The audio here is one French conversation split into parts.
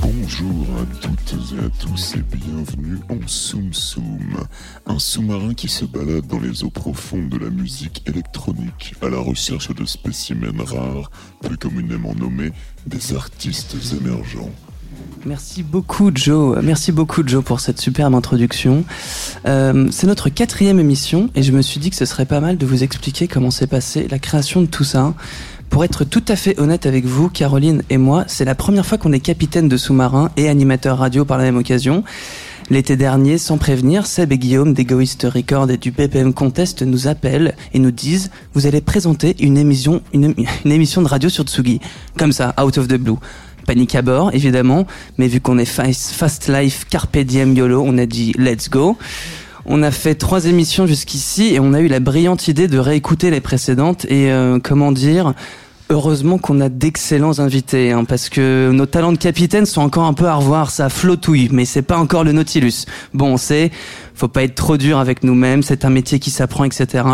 Bonjour à toutes et à tous et bienvenue en Soum Soum, un sous-marin qui se balade dans les eaux profondes de la musique électronique à la recherche de spécimens rares, plus communément nommés des artistes émergents. Merci beaucoup Joe, merci beaucoup Joe pour cette superbe introduction. Euh, c'est notre quatrième émission et je me suis dit que ce serait pas mal de vous expliquer comment s'est passée la création de tout ça. Pour être tout à fait honnête avec vous, Caroline et moi, c'est la première fois qu'on est capitaine de sous-marin et animateur radio par la même occasion. L'été dernier, sans prévenir, Seb et Guillaume d'Egoist Record et du BPM Contest nous appellent et nous disent Vous allez présenter une émission, une, une émission de radio sur Tsugi. Comme ça, out of the blue. Panique à bord, évidemment, mais vu qu'on est fast, life, carpe diem YOLO, on a dit let's go. On a fait trois émissions jusqu'ici et on a eu la brillante idée de réécouter les précédentes et euh, comment dire Heureusement qu'on a d'excellents invités, hein, parce que nos talents de capitaine sont encore un peu à revoir, ça flottouille, mais c'est pas encore le Nautilus. Bon, on sait, faut pas être trop dur avec nous-mêmes, c'est un métier qui s'apprend, etc.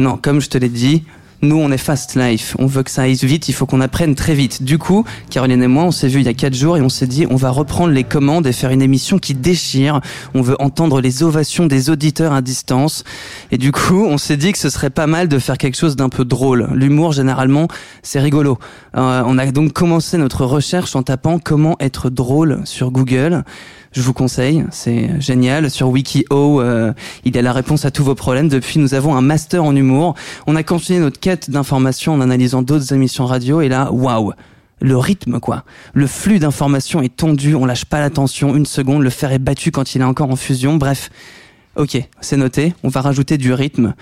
Non, comme je te l'ai dit, nous, on est fast life. On veut que ça aille vite. Il faut qu'on apprenne très vite. Du coup, Caroline et moi, on s'est vu il y a quatre jours et on s'est dit, on va reprendre les commandes et faire une émission qui déchire. On veut entendre les ovations des auditeurs à distance. Et du coup, on s'est dit que ce serait pas mal de faire quelque chose d'un peu drôle. L'humour, généralement, c'est rigolo. Euh, on a donc commencé notre recherche en tapant comment être drôle sur Google. Je vous conseille, c'est génial. Sur Wikio, euh, il y a la réponse à tous vos problèmes. Depuis, nous avons un master en humour. On a continué notre quête d'informations en analysant d'autres émissions radio. Et là, waouh le rythme quoi. Le flux d'informations est tendu, on lâche pas l'attention une seconde, le fer est battu quand il est encore en fusion. Bref, ok, c'est noté, on va rajouter du rythme.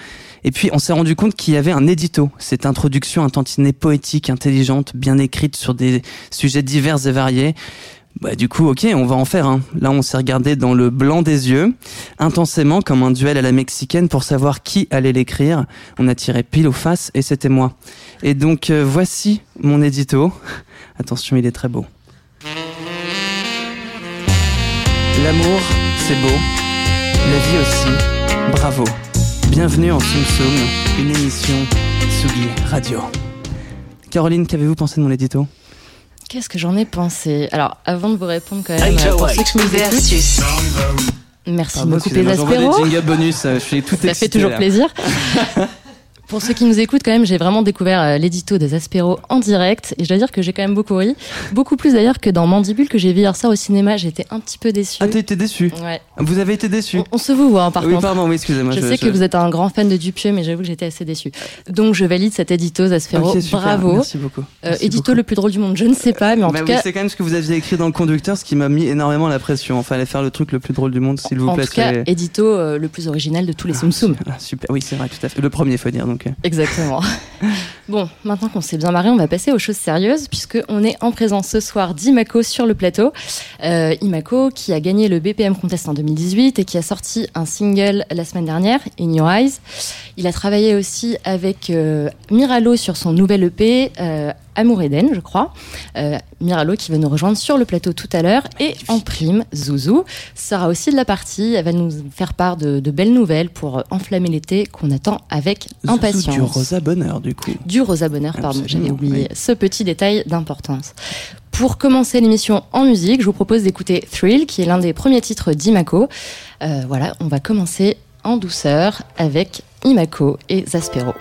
Et puis on s'est rendu compte qu'il y avait un édito, cette introduction un tantinet poétique, intelligente, bien écrite sur des sujets divers et variés. Bah, du coup, ok, on va en faire un. Là, on s'est regardé dans le blanc des yeux, intensément comme un duel à la mexicaine pour savoir qui allait l'écrire. On a tiré pile aux faces et c'était moi. Et donc, euh, voici mon édito. Attention, il est très beau. L'amour, c'est beau. La vie aussi. Bravo. Bienvenue en Soum Soum, une émission Sugi Radio. Caroline, qu'avez-vous pensé de mon édito? Qu'est-ce que j'en ai pensé? Alors, avant de vous répondre quand même, euh, pour ceux qui nous écoutent, merci de me couper les jingle bonus, euh, je suis tout Ça fait excité, toujours là. plaisir. Pour ceux qui nous écoutent, quand même, j'ai vraiment découvert euh, l'édito des Aspéros en direct et je dois dire que j'ai quand même beaucoup ri. Beaucoup plus d'ailleurs que dans Mandibule que j'ai vu hier soir au cinéma. J'étais un petit peu déçue. Ah, t'as été déçu Ouais. Vous avez été déçu On, on se vous voit hein, par Oui, contre. pardon, oui, excusez-moi. Je, sais que vous êtes un grand fan de Dupieux, mais j'avoue que j'étais assez déçue. Donc je valide cet édito Aspéro. Ok, super, Bravo. Merci beaucoup. Euh, Merci édito beaucoup. le plus drôle du monde, je ne sais pas, mais en Bah tout oui, cas, c'est quand même ce que vous aviez écrit dans le conducteur, ce qui m'a mis énormément la pression. Fallait faire le truc le plus drôle du monde, s'il vous en plaît. tout cas, édito euh, le plus original de tous les Soum Soum. Ah, super, oui, c'est vrai, tout à fait. Le premier, faut dire. Donc, euh. Exactement. bon, maintenant qu'on s'est bien marré, on va passer aux choses sérieuses, puisque on est en présence ce soir d'Imako sur le plateau. Euh, Imako qui a gagné le BPM Contest en 2018 et qui a sorti un single la semaine dernière, In Your Eyes. Il a travaillé aussi avec euh, Miralo sur son nouvel EP, euh, Amour Eden, je crois. Euh, Miralo qui va nous rejoindre sur le plateau tout à l'heure. Et en prime, Zouzou sera aussi de la partie. Elle va nous faire part de, de belles nouvelles pour enflammer l'été qu'on attend avec Zouzou impatience. du Rosa Bonheur, du coup. Du Rosa Bonheur, pardon, j'avais oublié oui. ce petit détail d'importance. Pour commencer l'émission en musique, je vous propose d'écouter Thrill, qui est l'un des premiers titres d'Imako. Euh, voilà, on va commencer en douceur avec Imako et Zaspero.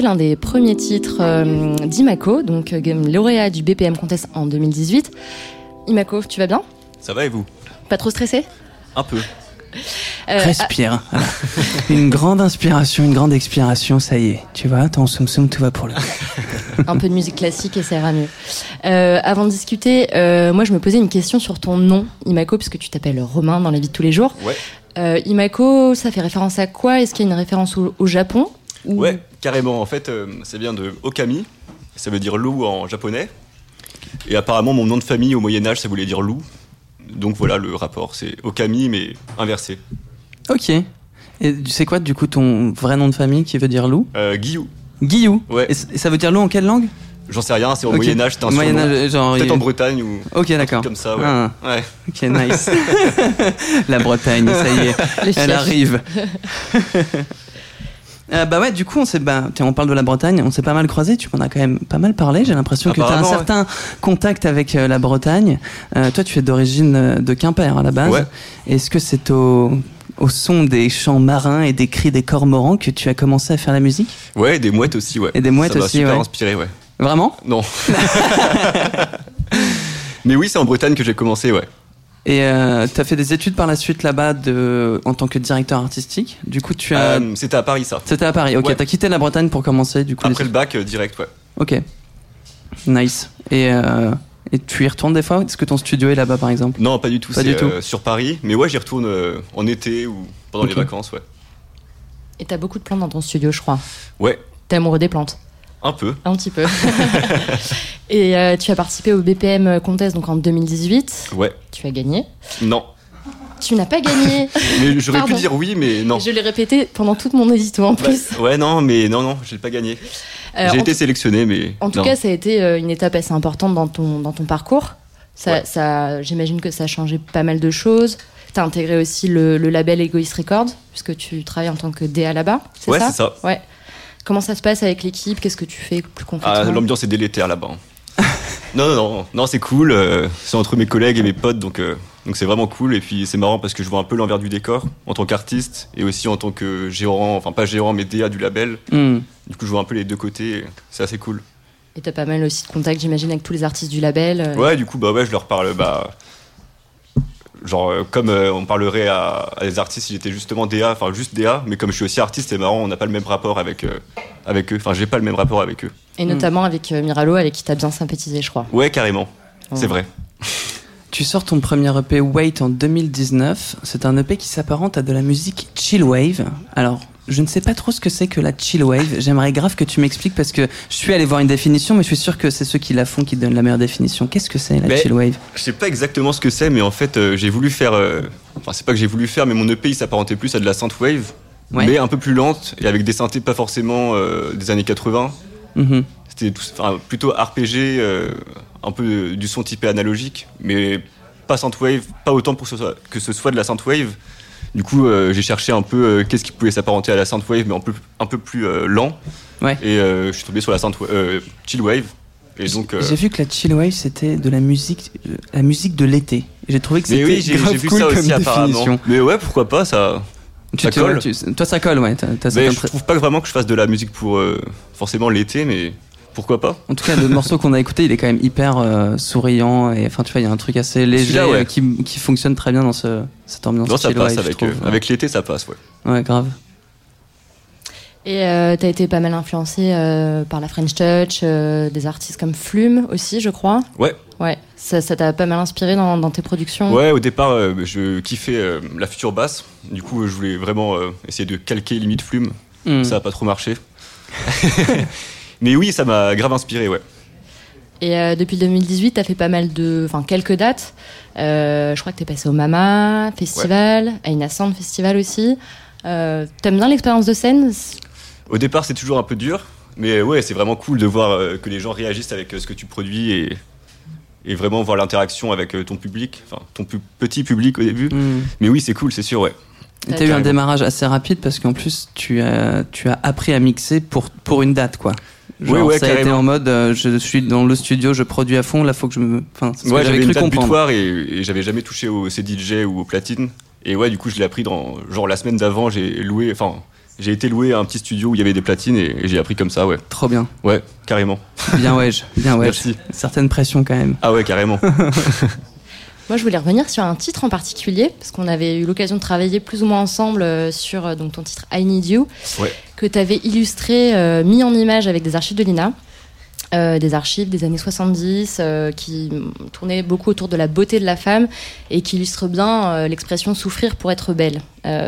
L'un des premiers titres euh, d'Imaco, donc euh, lauréat du BPM Contest en 2018. Imaco, tu vas bien? Ça va et vous? Pas trop stressé? Un peu. Euh, Respire. Voilà. une grande inspiration, une grande expiration, ça y est. Tu vois, ton soum soum, tout va pour le coup. ah, un peu de musique classique et ça ira mieux. Euh, avant de discuter, euh, moi je me posais une question sur ton nom, Imaco, puisque tu t'appelles Romain dans la vie de tous les jours. Ouais. Euh, Imako, ça fait référence à quoi? Est-ce qu'il y a une référence au, au Japon? Ouais, carrément. En fait, euh, ça vient de Okami. Ça veut dire loup en japonais. Et apparemment, mon nom de famille au Moyen-Âge, ça voulait dire loup. Donc voilà le rapport. C'est Okami, mais inversé. Ok. Et tu sais quoi, du coup, ton vrai nom de famille qui veut dire loup? Euh, Guillou. Guillou. Ouais. Et, ça veut dire loup en quelle langue? J'en sais rien, c'est au Ok. Moyen-Âge, c'était un Moyen surnom. Âge, genre. Peut-être il- en Bretagne ou Ok, d'accord. comme ça, ouais. Ah, Ouais. ok, nice. La Bretagne, ça y est. Elle arrive. Euh, bah ouais, du coup, on s'est, bah, on parle de la Bretagne, on s'est pas mal croisé. Tu m'en as quand même pas mal parlé. J'ai l'impression que tu as un ouais. certain contact avec euh, la Bretagne. Euh, toi, tu es d'origine de Quimper à la base. Ouais. Est-ce que c'est au, au son des chants marins et des cris des cormorans que tu as commencé à faire la musique? Ouais, des mouettes aussi, ouais. Et des mouettes ça aussi, super ouais. inspiré, ouais. Vraiment? Non. mais oui, c'est en Bretagne que j'ai commencé, ouais. Et euh, tu as fait des études par la suite là-bas de, en tant que directeur artistique. Du coup, tu as. Euh, C'était à Paris, ça. C'était à Paris. Ok, ouais. t'as quitté la Bretagne pour commencer du coup. Après les- le bac, euh, direct, ouais. Ok. Nice. Et, euh, et tu y retournes des fois? Est-ce que ton studio est là-bas par exemple? Non, pas du tout. Pas C'est du tout. sur Paris. Mais ouais, j'y retourne euh, en été ou pendant les vacances, ouais. Et t'as beaucoup de plantes dans ton studio, je crois. Ouais, T'es amoureux des plantes un peu. Un petit peu. et euh, tu as participé au BPM Contest donc en 2018. Ouais. Tu as gagné. Non. Tu n'as pas gagné. Mais j'aurais pu dire oui, mais non. Je l'ai répété pendant toute mon édito en plus. ouais, non, mais non, non, j'ai pas gagné. Euh, j'ai été sélectionné, mais. En tout cas, ça a été euh, une étape assez importante dans ton, dans ton parcours. Ça, Ouais. ça, J'imagine que ça a changé pas mal de choses. Tu as intégré aussi le, le label Egoist Records, puisque tu travailles en tant que DA là-bas. Ouais, c'est ça. Ouais. Comment ça se passe avec l'équipe? Qu'est-ce que tu fais plus Ah, concrètement? l'ambiance est délétère là-bas. hein. non, non, non, non, c'est cool. euh, c'est entre mes collègues et mes potes, donc euh, donc c'est vraiment cool. Et puis c'est marrant parce que je vois un peu l'envers du décor en tant qu'artiste et aussi en tant que gérant, enfin pas gérant, mais DA du label. Hmm. Du coup, je vois un peu les deux côtés. C'est assez cool. Et tu as pas mal aussi de contacts, j'imagine, avec tous les artistes du label. euh. Ouais, du coup, bah ouais, je leur parle, bah. Genre, euh, comme euh, on parlerait à, à des artistes si j'étais justement DA, enfin juste DA, mais comme je suis aussi artiste, c'est marrant, on n'a pas le même rapport avec, euh, avec eux. Enfin, j'ai pas le même rapport avec eux. Et notamment avec euh, Miralo, avec qui tu as bien sympathisé, je crois. Ouais, carrément. C'est vrai. Tu sors ton premier EP Wait en 2019. C'est un EP qui s'apparente à de la musique chill wave. Alors, je ne sais pas trop ce que c'est que la chill wave. J'aimerais grave que tu m'expliques parce que je suis allé voir une définition, mais je suis sûr que c'est ceux qui la font qui donnent la meilleure définition. Qu'est-ce que c'est la Mais- chill wave? Je sais pas exactement ce que c'est, mais en fait, euh, j'ai voulu faire. euh, Enfin, c'est pas que j'ai voulu faire, mais mon EP il s'apparentait plus à de la synthwave, Ouais. mais un peu plus lente et avec des synthés pas forcément euh, des années 80. Mhm. C'était enfin, plutôt RPG, euh, un peu du son typé analogique, mais pas synthwave, pas autant pour que ce soit, que ce soit de la synthwave. Du coup, euh, j'ai cherché un peu euh, qu'est-ce qui pouvait s'apparenter à la synthwave, mais un peu, un peu plus euh, lent. Ouais. Et je suis tombé sur la synth euh, chillwave. Et donc, euh, J'ai vu que la chill wave c'était de la musique, euh, la musique de l'été. J'ai trouvé que mais c'était oui, grave vu cool ça comme aussi définition. Mais ouais, pourquoi pas ça. Tu Ça colle. tu- toi, ça colle, ouais. t'as- t'as ça Mais comme je trouve pas vraiment que je fasse de la musique pour euh, forcément l'été, mais pourquoi pas En tout cas, le morceau qu'on a écouté, il est quand même hyper euh, souriant et enfin, tu vois, il y a un truc assez léger ouais. qui, qui fonctionne très bien dans ce, cette ambiance. Non, ça passe avec, euh, avec l'été, ça passe, ouais. Ouais, grave. Et euh, tu as été pas mal influencé euh, par la French Touch, euh, des artistes comme Flume aussi, je crois. Ouais. Ouais, ça ça t'a pas mal inspiré dans, dans tes productions? Ouais, au départ, euh, je kiffais euh, la future basse. Du coup, je voulais vraiment euh, essayer de calquer limite flume. Hmm. Ça a pas trop marché. Mais oui, ça m'a grave inspiré, ouais. Et euh, depuis 2018, tu as fait pas mal de. Enfin, quelques dates. Euh, je crois que tu es passé au Mama Festival, à Innocent Festival aussi. Euh, T'aimes bien l'expérience de scène? Au départ, c'est toujours un peu dur. Mais ouais, c'est vraiment cool de voir euh, que les gens réagissent avec ce que tu produis et, et vraiment voir l'interaction avec ton public, enfin ton pu- petit public au début. Hmm. Mais oui, c'est cool, c'est sûr, ouais. T'as eu un démarrage assez rapide parce qu'en plus, tu as, tu as appris à mixer pour, pour une date, quoi. Genre, Ouais, ouais, ça a été en mode, euh, je suis dans le studio, je produis à fond, là, faut que je me. Enfin, Ouais, j'avais une cru date butoir et, et j'avais jamais touché au CDJ ou au platine. Et ouais, du coup, je l'ai appris dans genre la semaine d'avant, j'ai loué, enfin, J'ai été loué à un petit studio où il y avait des platines et, et j'ai appris comme ça, ouais. Trop bien. Ouais, carrément. Bien ouais, bien ouais. Merci. Certaine pression quand même. Ah ouais, carrément. Moi, je voulais revenir sur un titre en particulier, parce qu'on avait eu l'occasion de travailler plus ou moins ensemble euh, sur euh, donc, ton titre I Need You, Ouais. que tu avais illustré, euh, mis en image avec des archives de l'INA. Euh, des archives des années 70 euh, qui tournaient beaucoup autour de la beauté de la femme et qui illustrent bien euh, l'expression souffrir pour être belle.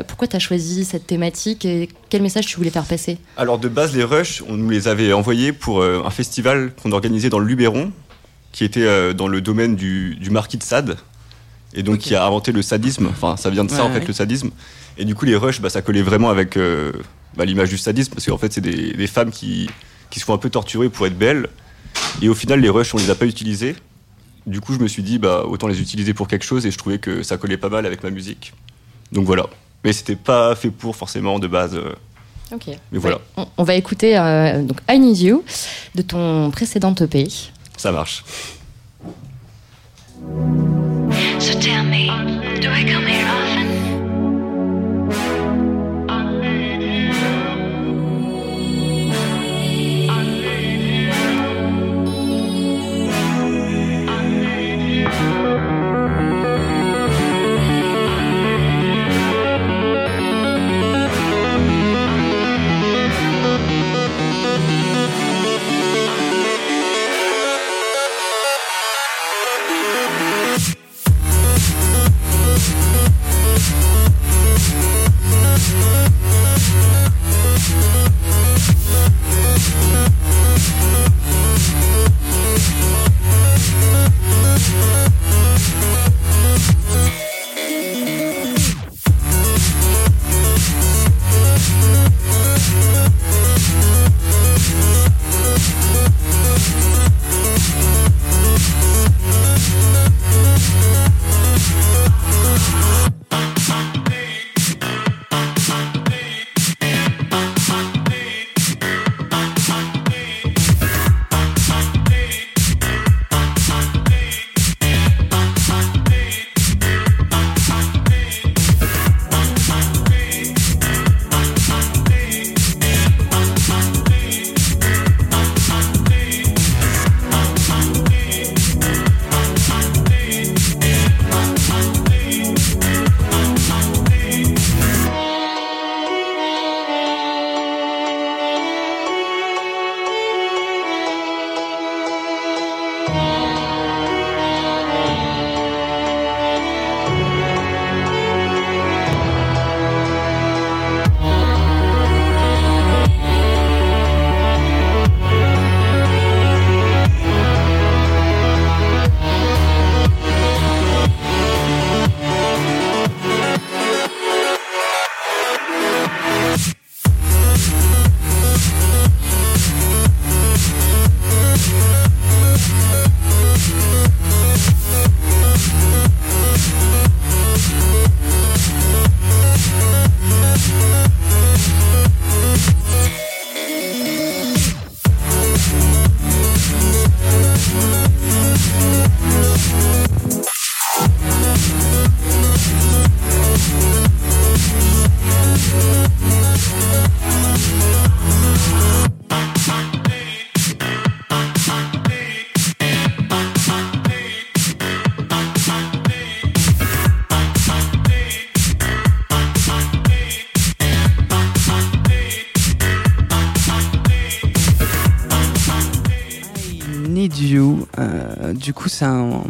Pourquoi tu as choisi cette thématique et quel message tu voulais faire passer? Alors de base, les Rush, on nous les avait envoyés pour un festival qu'on organisait dans le Luberon, qui était euh, dans le domaine du, du marquis de Sade, et donc qui a inventé le sadisme. Enfin, ça vient de ça Ouais, en fait, ouais. le sadisme. Et du coup, les Rush, bah, ça collait vraiment avec euh, bah, l'image du sadisme, parce qu'en fait, c'est des, des femmes qui, qui se font un peu torturer pour être belles. Et au final, les Rush, on les a pas utilisés. Du coup, je me suis dit, bah, autant les utiliser pour quelque chose, et je trouvais que ça collait pas mal avec ma musique. Donc voilà. Mais c'était pas fait pour forcément de base. euh, Ok. Mais voilà. Ouais, on, on va écouter euh, donc I Need You de ton précédent EP. Ça marche. So tell me, do I come here often? Jesus.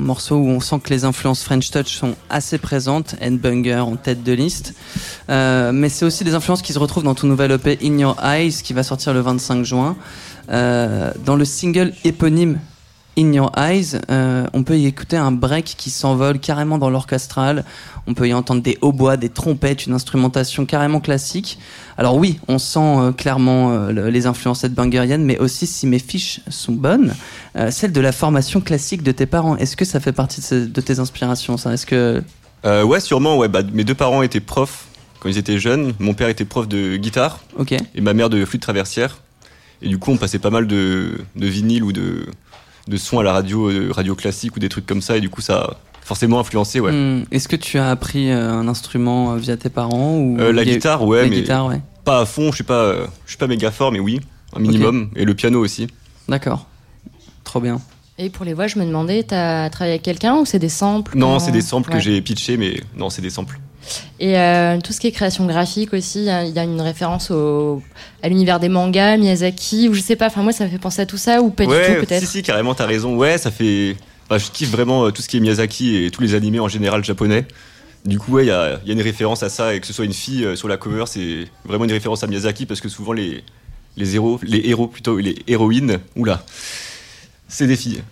Morceau où on sent que les influences French Touch sont assez présentes. Bunger en tête de liste. Euh, mais c'est aussi des influences qui se retrouvent dans ton nouvel EP In Your Eyes qui va sortir le 25 juin. Euh, dans le single éponyme In Your Eyes, euh, on peut y écouter un break qui s'envole carrément dans l'orchestral. On peut y entendre des hautbois, des trompettes, une instrumentation carrément classique. Alors oui, on sent euh, clairement euh, le- les influences headbangeriennes, mais aussi si mes fiches sont bonnes, celle de la formation classique de tes parents. Est-ce que ça fait partie de, ces- de tes inspirations ça? Est-ce que ouais, sûrement. Ouais, bah, mes deux parents étaient profs quand ils étaient jeunes. Mon père était prof de guitare ok et ma mère de flûte traversière. Et du coup, on passait pas mal de, de vinyles ou de, de sons à la radio, euh, radio classique ou des trucs comme ça. Et du coup, ça a forcément influencé. Ouais. Hmm, Est-ce que tu as appris euh, un instrument euh, via tes parents ou Euh, la guitare, ouais, la mais guitare, ouais. pas à fond, je suis pas, euh, je suis pas méga fort, mais oui, un minimum. Et le piano aussi. D'accord. Trop bien. Et pour les voix, je me demandais, t'as travaillé avec quelqu'un ou c'est des samples Non, Comment- c'est des samples Ouais. que j'ai pitchés, mais non, c'est des samples. Et euh, tout ce qui est création graphique aussi, il y a- une référence au, à l'univers des mangas, Miyazaki, ou je sais pas, enfin moi ça me fait penser à tout ça, ou pas ouais, du tout peut-être si, si, carrément, t'as raison. Ouais, ça fait. enfin, je kiffe vraiment euh, tout ce qui est Miyazaki et tous les animés en général japonais. Du coup, ouais, il y a, y a une référence à ça, et que ce soit une fille euh, sur la cover, c'est vraiment une référence à Miyazaki parce que souvent les, les héros, les héros plutôt, les héroïnes, oula, c'est des filles.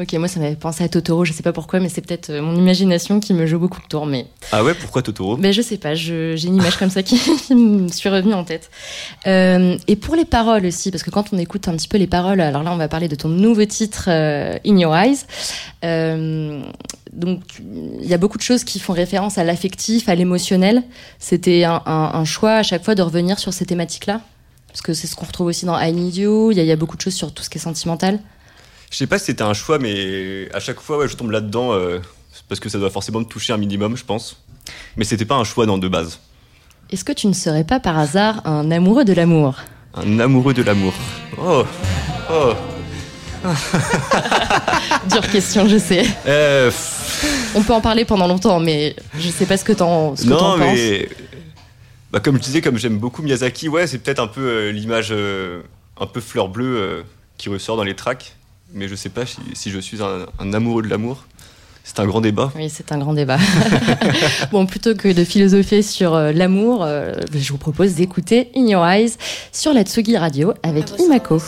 Ok, moi ça m'avait pensé à Totoro, je sais pas pourquoi, mais c'est peut-être euh, mon imagination qui me joue beaucoup de tours, mais Ah ouais, pourquoi Totoro? Ben, je sais pas, j'ai une image comme ça qui, qui me suis revenue en tête. Euh, et pour les paroles aussi, parce que quand on écoute un petit peu les paroles, alors là on va parler de ton nouveau titre euh, In Your Eyes. Euh, donc il y a beaucoup de choses qui font référence à l'affectif, à l'émotionnel. C'était un, un- un choix à chaque fois de revenir sur ces thématiques-là? Parce que c'est ce qu'on retrouve aussi dans I Need You, il y, a- il y a beaucoup de choses sur tout ce qui est sentimental. Je sais pas si c'était un choix, mais à chaque fois, ouais, je tombe là-dedans euh, parce que ça doit forcément me toucher un minimum, je pense. Mais c'était pas un choix dans de base. Est-ce que tu ne serais pas par hasard un amoureux de l'amour? Un amoureux de l'amour. Oh, oh. Dure question, je sais. Euh, On peut en parler pendant longtemps, mais je sais pas ce que t'en que non, penses. mais bah, comme je disais, comme j'aime beaucoup Miyazaki, ouais, c'est peut-être un peu euh, l'image euh, un peu fleur bleue qui ressort dans les tracks. Mais je sais pas si, si je suis un, un amoureux de l'amour. C'est un grand débat. Oui, c'est un grand débat. bon, plutôt que de philosopher sur euh, l'amour, euh, je vous propose d'écouter In Your Eyes sur la Tsugi Radio avec Imako.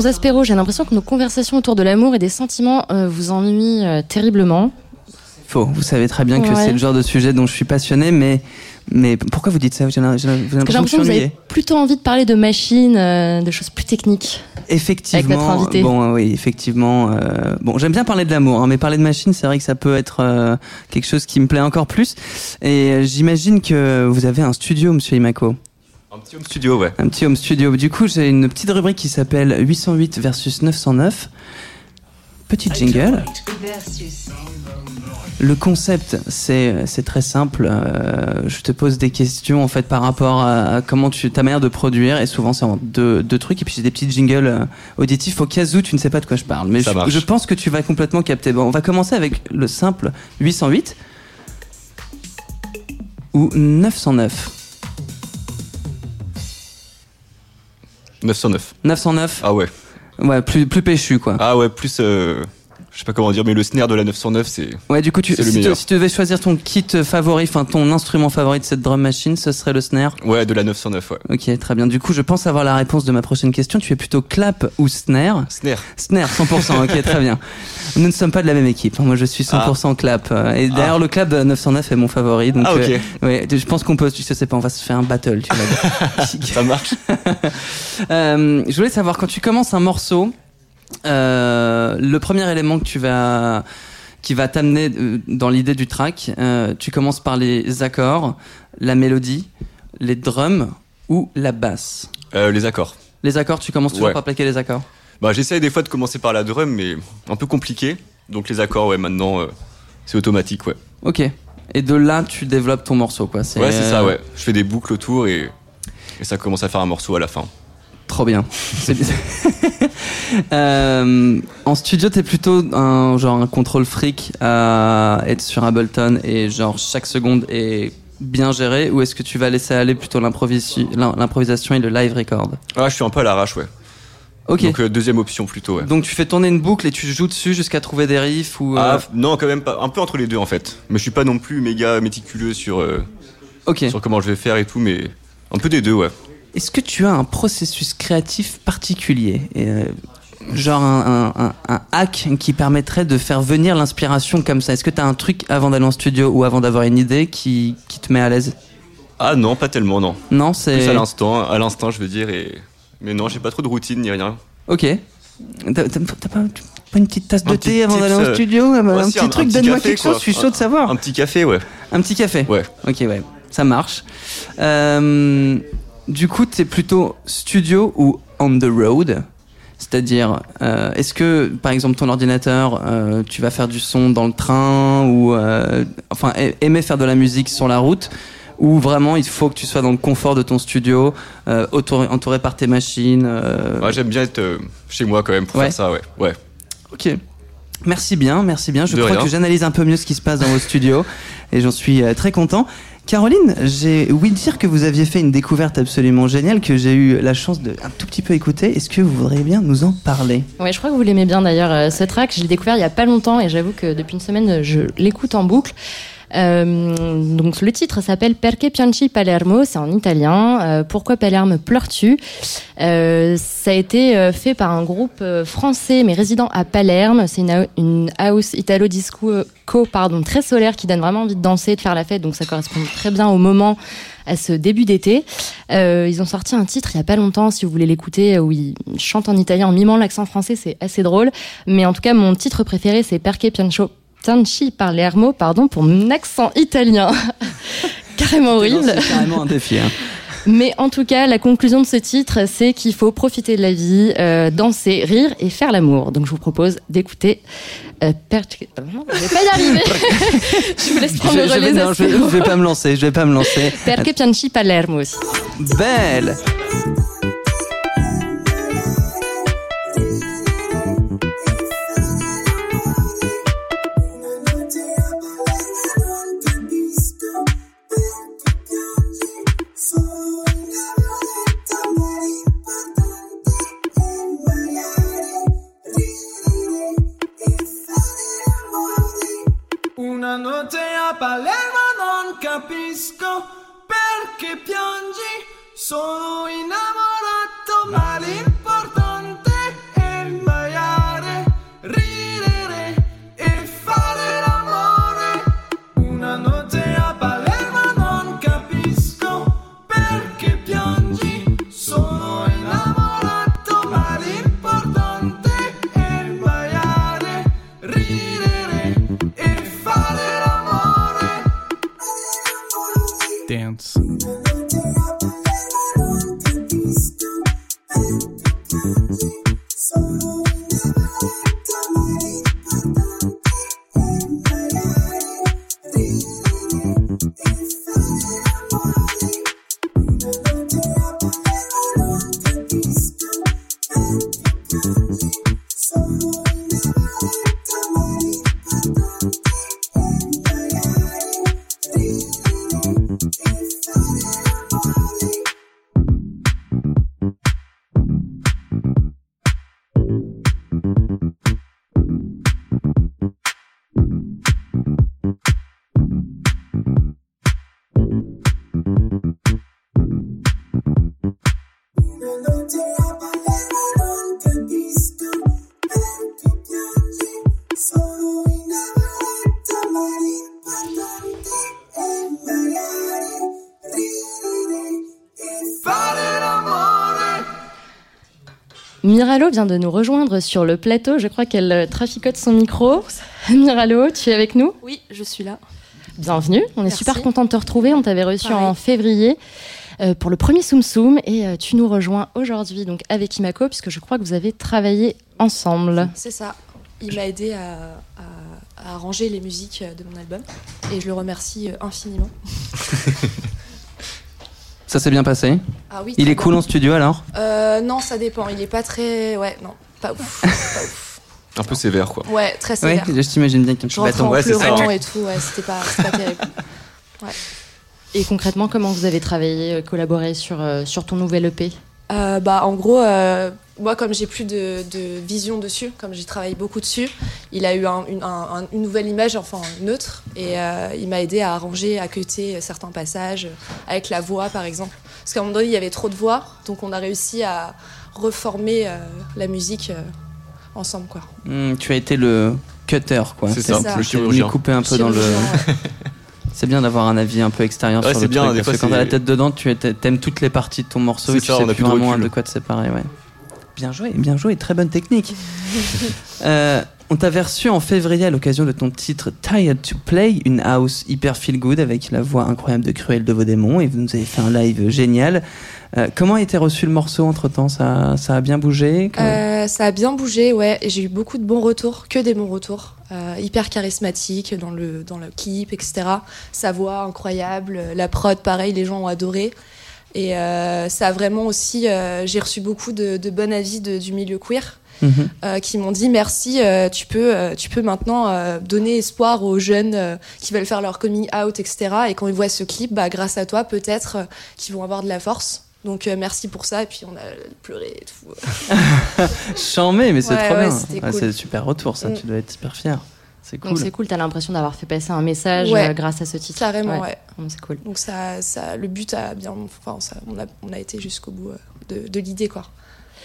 Zaspero, j'ai l'impression que nos conversations autour de l'amour et des sentiments euh, vous ennuient euh, terriblement. Faux. Vous savez très bien que Ouais. c'est le genre de sujet dont je suis passionné, mais mais pourquoi vous dites ça? J'ai l'impression que vous avez plutôt envie de parler de machines, euh, de choses plus techniques. Effectivement. Avec notre invité. Bon, oui, effectivement. euh, bon, j'aime bien parler de l'amour, hein, mais parler de machine, c'est vrai que ça peut être euh, quelque chose qui me plaît encore plus. Et j'imagine que vous avez un studio, Monsieur Imako. Un petit home studio, ouais. Un petit home studio. Du coup, j'ai une petite rubrique qui s'appelle 808 versus 909. Petit jingle. Le concept, c'est c'est très simple. Euh, je te pose des questions en fait par rapport à, comment tu ta manière de produire et souvent c'est en deux, deux trucs et puis j'ai des petits jingles euh, auditifs au cas où tu ne sais pas de quoi je parle. Mais je pense que tu vas complètement capter. Bon, on va commencer avec le simple 808 ou 909. 909. 909. Ah ouais. Ouais, plus plus péchu quoi. Ah ouais, plus. euh, je sais pas comment dire, mais le snare de la 909, c'est. Ouais, du coup, tu, si, tu, si tu devais choisir ton kit favori, enfin ton instrument favori de cette drum machine, ce serait le snare. Ouais, de la 909, ouais. Ok, très bien. Du coup, je pense avoir la réponse de ma prochaine question. Tu es plutôt clap ou snare? Snare. Snare, 100%. ok, très bien. Nous ne sommes pas de la même équipe. Moi, je suis 100% clap. Euh, Et d'ailleurs, le clap de 909 est mon favori. Donc, Ah, ok. euh, ouais, je pense qu'on peut. Je sais pas, on va se faire un battle. Tu vois. Ça marche. Euh, je voulais savoir quand tu commences un morceau, euh, le premier élément que tu vas qui va t'amener euh, dans l'idée du track, euh, tu commences par les accords, la mélodie, les drums ou la basse. Euh, les accords. Les accords, tu commences toujours Ouais. par plaquer les accords? Bah, j'essaye des fois de commencer par la drum, mais un peu compliqué. Donc les accords, ouais, maintenant, c'est automatique, ouais. Ok. Et de là, tu développes ton morceau, quoi. Ouais, c'est ça, ouais. Je fais des boucles autour et, et ça commence à faire un morceau à la fin. Trop bien. Euh, en studio, t'es plutôt un genre un contrôle fric à être sur Ableton et genre chaque seconde est bien gérée ou est-ce que tu vas laisser aller plutôt l'improvisation et le live record? Ah, je suis un peu à l'arrache, ouais. Ok. Donc euh, deuxième option plutôt, ouais. Donc tu fais tourner une boucle et tu joues dessus jusqu'à trouver des riffs ou. Ah, euh, f- non, quand même pas. Un peu entre les deux en fait. Mais je suis pas non plus méga méticuleux sur, euh, ok. sur comment je vais faire et tout, mais un peu des deux, ouais. Est-ce que tu as un processus créatif particulier euh, Genre un, un- un- un hack qui permettrait de faire venir l'inspiration comme ça? Est-ce que tu as un truc avant d'aller en studio ou avant d'avoir une idée qui, qui te met à l'aise? Ah non, pas tellement, non. Non, Plus c'est. à l'instant, à l'instant, je veux dire. Et... Mais non, j'ai pas trop de routine ni rien. Ok. T'as pas, pas une petite tasse de thé avant d'aller en euh, studio Un si, petit truc, donne-moi quelque chose, je suis chaud de savoir. Un petit café, ouais. Un petit café Ouais. Ok, ouais, ça marche. Euh, du coup, t'es plutôt studio ou on the road? C'est-à-dire, euh, est-ce que, par exemple, ton ordinateur, euh, tu vas faire du son dans le train ou, euh, enfin, aimer faire de la musique sur la route ou vraiment il faut que tu sois dans le confort de ton studio, autour- entouré par tes machines Ouais, J'aime bien être chez moi quand même pour Ouais. faire ça, ouais. Ouais. Ok. Merci bien, merci bien. Je De crois rien. que j'analyse un peu mieux ce qui se passe dans vos studios et j'en suis très content. Caroline, j'ai ouï dire que vous aviez fait une découverte absolument géniale que j'ai eu la chance de tout petit peu écouter. Est-ce que vous voudriez bien nous en parler? Ouais, je crois que vous l'aimez bien d'ailleurs, euh, ce track. Je l'ai découvert il y a pas longtemps et j'avoue que depuis une semaine, je l'écoute en boucle. Euh, donc le titre s'appelle Perché pianci Palermo, c'est en italien. Euh, pourquoi Palerme pleures-tu? Euh, Ça a été fait par un groupe français mais résident à Palerme. C'est une, house italo disco co, pardon, très solaire qui donne vraiment envie de danser, de faire la fête. Donc ça correspond très bien au moment à ce début d'été. Euh, ils ont sorti un titre il y a pas longtemps, si vous voulez l'écouter, où ils chantent en italien en mimant l'accent français, c'est assez drôle. Mais en tout cas, mon titre préféré, c'est Perché Piancho Pianchi Palermo, pardon, pour mon accent italien. Carrément horrible. C'est carrément un défi. hein. Mais en tout cas, la conclusion de ce titre, c'est qu'il faut profiter de la vie, euh, danser, rire et faire l'amour. Donc je vous propose d'écouter euh, euh, non, Je vais pas y arriver. je vous laisse Je, prendre le je vais, relais. non, je, vais, je vais pas me lancer. Je vais pas me lancer. Perché Pianchi Palermo aussi. Belle. Una notte a Palermo non capisco perché piangi. Sono innamorato, vient de nous rejoindre sur le plateau. Je crois qu'elle euh, traficote son micro. Miralo, tu es avec nous Oui, je suis là. Bienvenue. On est Merci. super content de te retrouver. On t'avait reçu Pareil. en février euh, pour le premier Soum Soum et euh, tu nous rejoins aujourd'hui donc avec Imako puisque je crois que vous avez travaillé ensemble. C'est ça. Il m'a aidé à, à- à arranger les musiques de mon album et je le remercie infiniment. Ça s'est bien passé Ah oui. Il est cool bien. en studio alors? Euh, non, ça dépend. Il est pas très. Ouais, non, pas ouf. pas ouf. Un peu sévère, quoi. Ouais, très Ouais, sévère. je t'imagine bien qu'un Je petit bâton. en ouais, c'est ça, et tout. Ouais, c'était pas, c'était pas terrible. Et concrètement, comment vous avez travaillé, euh, collaboré sur, euh, sur ton nouvel EP Euh, bah, en gros, euh, moi, comme j'ai plus de, de vision dessus, comme j'ai travaillé beaucoup dessus, il a eu un- une, un- un- une nouvelle image, enfin neutre, et euh, il m'a aidé à arranger, à cuter certains passages, euh, avec la voix, par exemple. Parce qu'à un moment donné, il y avait trop de voix, donc on a réussi à reformer euh, la musique euh, ensemble, quoi. Hmm, tu as été le cutter, quoi. C'est ça, ça. le chirurgien. couper un peu dans le. C'est bien d'avoir un avis un peu extérieur Ouais, sur c'est le bien, truc, des parce fois, que quand t'as la c'est- tête dedans, tu es- t'aimes toutes les parties de ton morceau C'est et tu ça, sais plus vraiment de quoi te séparer, ouais. Bien joué, bien joué, très bonne technique. Euh, on t'avait reçu en février à l'occasion de ton titre Tired to Play, une house hyper feel good avec la voix incroyable de Cruel de Vaudémont et vous nous avez fait un live génial. Euh, comment a été reçu le morceau entre temps ça, ça a bien bougé? Euh, ça a bien bougé, ouais. J'ai eu beaucoup de bons retours, que des bons retours. Euh, hyper charismatique dans le, dans le clip, etc. Sa voix incroyable, la prod, pareil, les gens ont adoré. Et euh, ça a vraiment aussi. euh, j'ai reçu beaucoup de, de bons avis de- du milieu queer Mhm. euh, qui m'ont dit merci, tu, peux, tu peux maintenant donner espoir aux jeunes qui veulent faire leur coming out, etc. Et quand ils voient ce clip, bah, grâce à toi, peut-être qu'ils vont avoir de la force. Donc merci pour ça. Et puis on a pleuré et tout. Chambé, mais c'est Ouais, trop ouais, bien. cool. c'est super retour, ça. Mm. Tu dois être super fier. C'est Donc cool. c'est cool, t'as l'impression d'avoir fait passer un message Ouais. euh, grâce à ce titre. Carrément, ouais. Bon, C'est cool. Donc ça, ça, le but a bien, enfin, ça, on a, on a été jusqu'au bout euh, de, de l'idée, quoi.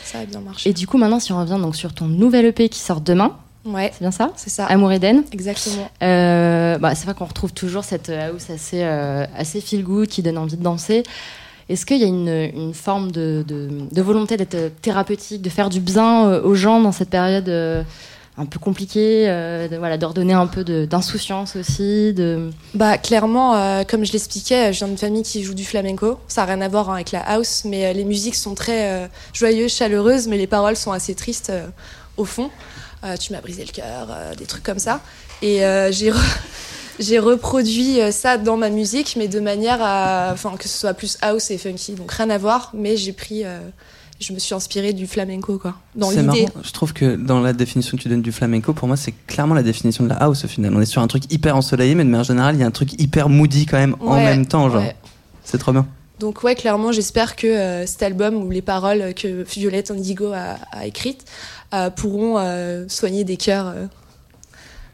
Ça a bien marché. Et du coup, maintenant, si on revient donc sur ton nouvel EP qui sort demain, Ouais, c'est bien ça? C'est ça. Amour Eden. Exactement. Euh, bah, c'est vrai qu'on retrouve toujours cette house assez, euh, assez feel good qui donne envie de danser. Est-ce qu'il y a une, une forme de, de, de volonté d'être thérapeutique, de faire du bien aux gens dans cette période euh, un peu compliquée, euh, voilà, de redonner un peu d'insouciance aussi. Bah clairement, euh, comme je l'expliquais, je viens d'une famille qui joue du flamenco. Ça n'a rien à voir hein, avec la house, mais euh, les musiques sont très joyeuses, chaleureuses, mais les paroles sont assez tristes au fond. Tu m'as brisé le cœur, des trucs comme ça. Et j'ai j'ai reproduit ça dans ma musique, mais de manière à, enfin que ce soit plus house et funky, donc rien à voir. Mais j'ai pris, je me suis inspirée du flamenco quoi, dans C'est marrant, je trouve que dans la définition que tu donnes du flamenco, pour moi, c'est clairement la définition de la house au final. On est sur un truc hyper ensoleillé, mais de manière générale, il y a un truc hyper moody quand même en même temps, genre. ouais. C'est trop bien. Donc ouais, clairement, j'espère que euh, cet album ou les paroles que Violette Indigo a, a écrites euh, pourront euh, soigner des cœurs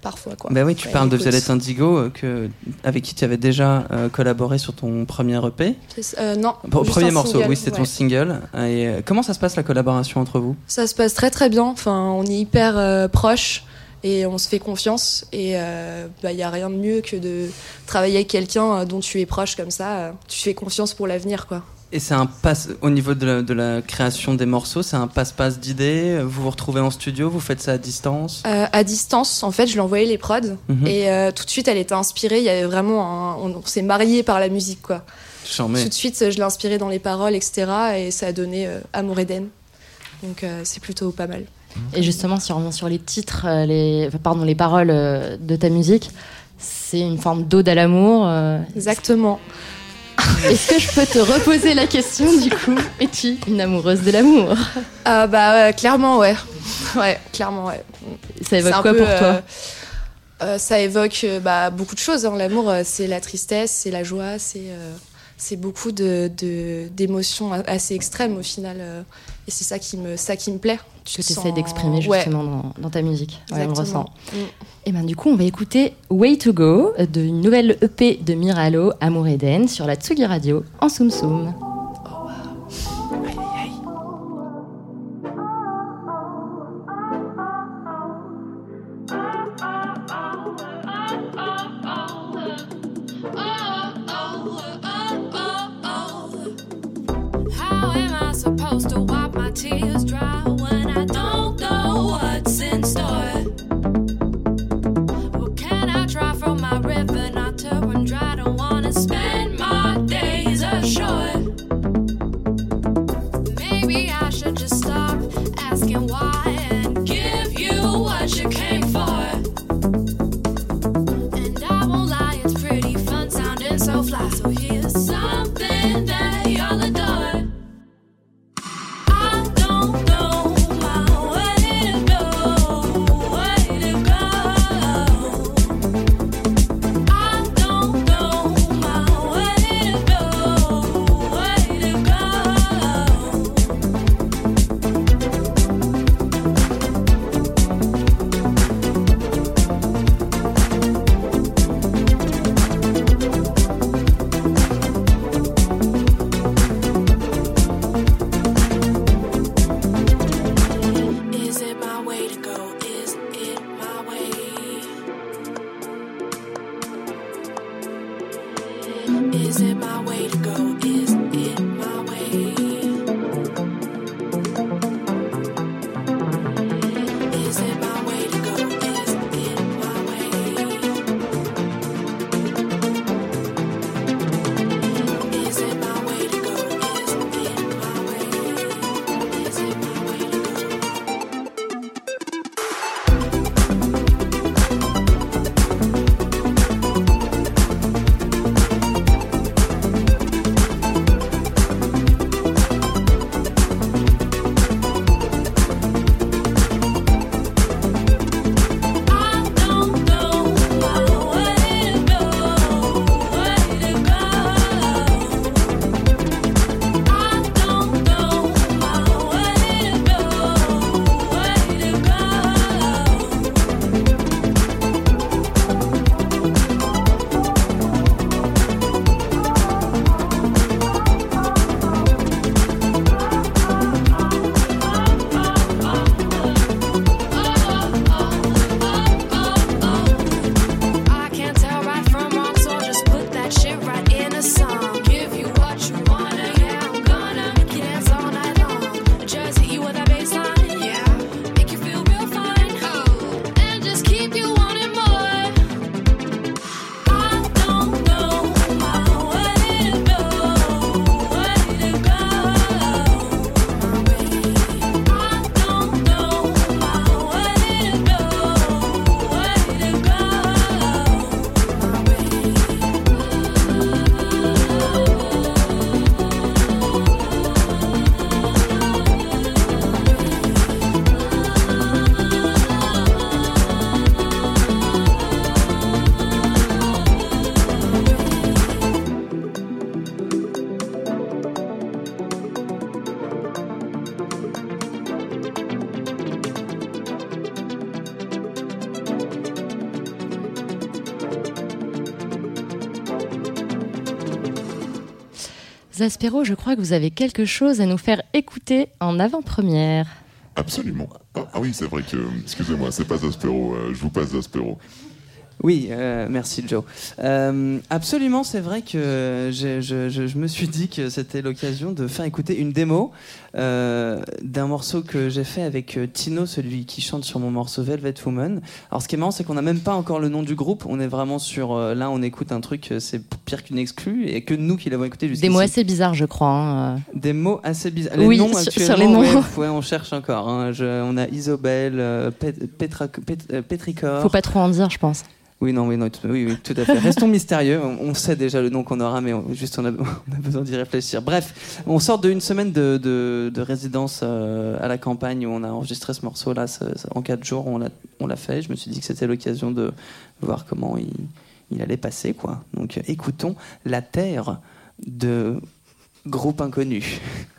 parfois. Quoi. Bah oui, tu Ouais, parles de. Violette Indigo, euh, que, avec qui tu avais déjà euh, collaboré sur ton premier EP. Euh, non, Bon, premier morceau, single, oui, c'était ton single. Et, euh, comment ça se passe la collaboration entre vous? Ça se passe très très bien. Enfin, on est hyper proches et on se fait confiance. Et il n'y a rien de mieux que de travailler avec quelqu'un dont tu es proche comme ça. tu fais confiance pour l'avenir, quoi. Et c'est un passe au niveau de la, de la création des morceaux, c'est un passe-passe d'idées. Vous vous retrouvez en studio, vous faites ça à distance? Euh, à distance, en fait, je lui ai envoyé les prods Mhm. et euh, tout de suite, elle était inspirée. Il y avait vraiment, un- on, on s'est mariés par la musique, quoi. Charmé. Tout de suite, je l'ai inspiré dans les paroles, etc. Et ça a donné euh, Amour Eden. Donc euh, c'est plutôt pas mal. Et justement, si on revient sur les titres, les, pardon, les paroles de ta musique, c'est une forme d'ode à l'amour. euh. Exactement. Est-ce que je peux te reposer la question du coup Es-tu une amoureuse de l'amour? Ah bah ouais, clairement ouais. Ouais, clairement ouais. Ça évoque quoi peu, pour toi? euh, euh, Ça évoque euh, bah, beaucoup de choses. hein. L'amour, euh, c'est la tristesse, c'est la joie, c'est euh, c'est beaucoup de de- d'émotions a- assez extrêmes au final. euh, et c'est ça qui me ça qui me plaît. Tu Que tu essaies sens- d'exprimer Ouais, justement dans, dans ta musique. Ouais, on ressent. Mm. Et ben du coup, on va écouter Way to Go d'une nouvelle EP de Miralo, Amour Eden, sur la Tsugi Radio en Soum Soum. How am I supposed to wipe my tears? Zaspero, je crois que vous avez quelque chose à nous faire écouter en avant-première. Absolument. Ah, ah oui, c'est vrai que. Excusez-moi, c'est pas Aspero. euh, je vous passe Aspero. Oui, euh, merci Joe. Euh, absolument, c'est vrai que j'ai- je, je- je me suis dit que c'était l'occasion de faire écouter une démo euh, d'un morceau que j'ai fait avec euh, Tino, celui qui chante sur mon morceau Velvet Woman. Alors ce qui est marrant, c'est qu'on n'a même pas encore le nom du groupe. On est vraiment sur... euh, là, on écoute un truc, c'est pire qu'une exclue, et que nous qui l'avons écouté jusqu'ici. Des mots assez bizarres, je crois. hein. Des mots assez bizarres. Oui, les noms sur- sur les noms. ouais, ouais, on cherche encore. hein. Je- on a Isobel, euh, Pet- Petra, Pet- Petricor. Faut pas trop en dire, je pense. Oui, non, oui, non, tout- oui, oui, tout à fait. Restons mystérieux. On, on sait déjà le nom qu'on aura, mais on- juste on a, on a besoin d'y réfléchir. Bref, on sort d'une semaine de, de- de résidence euh, à la campagne où on a enregistré ce morceau-là. En quatre jours, on l'a, fait. Je me suis dit que c'était l'occasion de voir comment il, il allait passer, quoi. Donc, écoutons La Terre de Groupe Inconnu.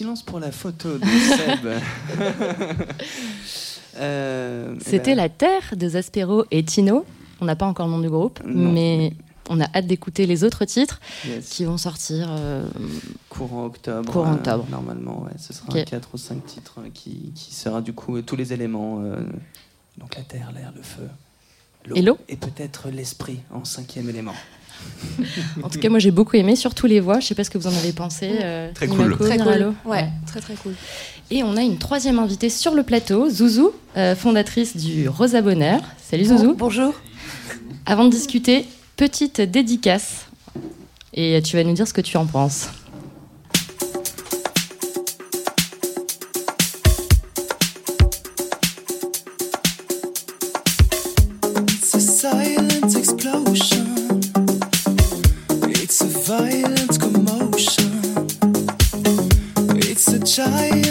silence pour la photo de Seb. Euh, eh C'était ben, La Terre de Zaspero et Tino. On n'a pas encore le nom du groupe, Non. mais on a hâte d'écouter les autres titres yes. qui vont sortir. euh, Courant octobre. Courant euh, octobre. normalement, ouais. Ce sera Ok. un 4 ou 5 titres qui, qui sera du coup tous les éléments. donc la terre, l'air, le feu. Et l'eau. Et peut-être l'esprit en cinquième élément. En tout cas, moi j'ai beaucoup aimé, surtout les voix. Je sais pas ce que vous en avez pensé. euh, Très Imako, cool. Très Miralo. cool. Ouais, très très cool. Et on a une troisième invitée sur le plateau, Zouzou, euh, fondatrice du Rosa Bonheur. Salut Zouzou. Bonjour. Avant de discuter, petite dédicace. Et tu vas nous dire ce que tu en penses. shy